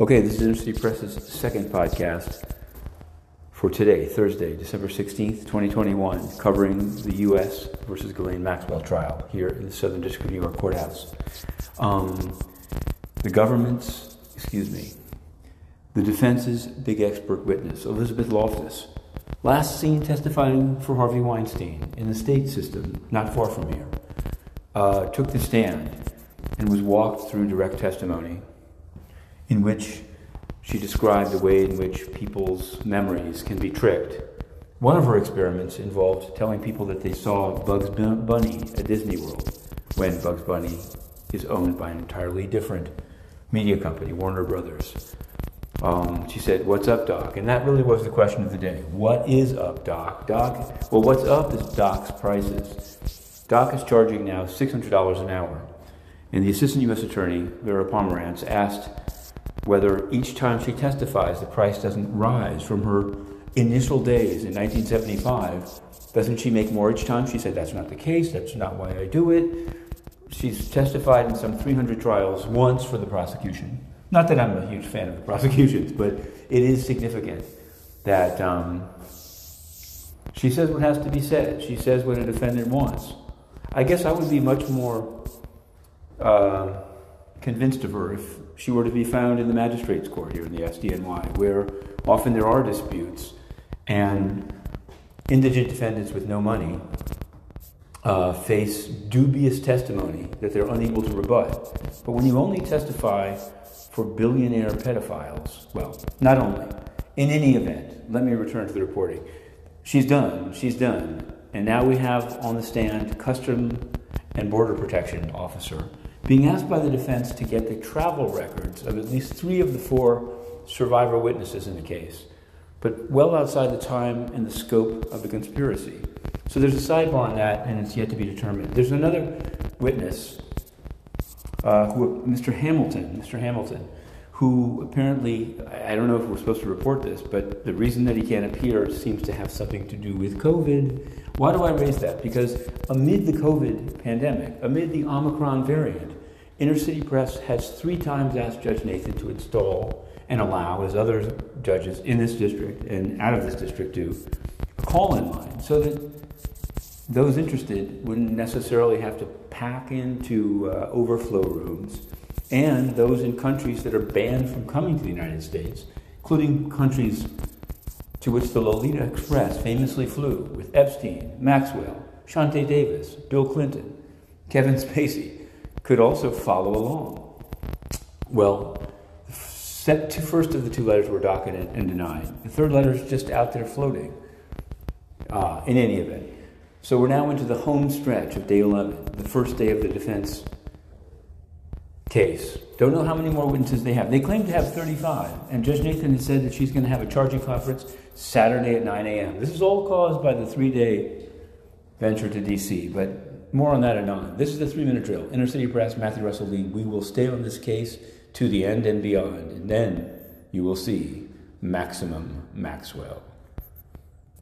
Okay, this is City Press's second podcast for today, Thursday, December 16th, 2021, covering the U.S. versus Ghislaine Maxwell trial here in the Southern District of New York Courthouse. Um, the government's, excuse me, the defense's big expert witness, Elizabeth Loftus, last seen testifying for Harvey Weinstein in the state system not far from here, uh, took the stand and was walked through direct testimony in which she described the way in which people's memories can be tricked. One of her experiments involved telling people that they saw Bugs Bunny at Disney World when Bugs Bunny is owned by an entirely different media company, Warner Brothers. Um, she said, What's up, Doc? And that really was the question of the day. What is up, Doc? Doc, well, what's up is Doc's prices. Doc is charging now $600 an hour. And the assistant U.S. attorney, Lara Pomerantz, asked whether each time she testifies the price doesn't rise from her initial days in 1975. Doesn't she make more each time? She said, That's not the case. That's not why I do it. She's testified in some 300 trials once for the prosecution. Not that I'm a huge fan of the prosecutions, but it is significant that um, she says what has to be said. She says what a defendant wants. I guess I would be much more uh, convinced of her if she were to be found in the magistrate's court here in the SDNY, where often there are disputes and indigent defendants with no money uh, face dubious testimony that they're unable to rebut. But when you only testify for billionaire pedophiles, well, not only, in any event, let me return to the reporting. She's done, she's done. And now we have on the stand Custom and Border Protection Officer being asked by the defense to get the travel records of at least three of the four survivor witnesses in the case, but well outside the time and the scope of the conspiracy. So there's a sidebar on that, and it's yet to be determined. There's another witness, uh, who, Mr. Hamilton, Mr. Hamilton, who apparently, I don't know if we're supposed to report this, but the reason that he can't appear seems to have something to do with COVID. Why do I raise that? Because amid the COVID pandemic, amid the Omicron variant, Inner City Press has three times asked Judge Nathan to install and allow, as other judges in this district and out of this district do, a call in line so that those interested wouldn't necessarily have to pack into uh, overflow rooms. And those in countries that are banned from coming to the United States, including countries to which the Lolita Express famously flew with Epstein, Maxwell, Chauntae Davis, Bill Clinton, Kevin Spacey, could also follow along. Well, set first of the two letters were docketed and denied. The third letter is just out there floating. Uh, in any event, so we're now into the home stretch of day 11, the first day of the defense case. Don't know how many more witnesses they have. They claim to have 35, and Judge Nathan has said that she's going to have a charging conference Saturday at 9 a.m. This is all caused by the three day venture to D.C., but more on that anon. This is the three minute drill. Inner City Press, Matthew Russell Lee. We will stay on this case to the end and beyond, and then you will see Maximum Maxwell.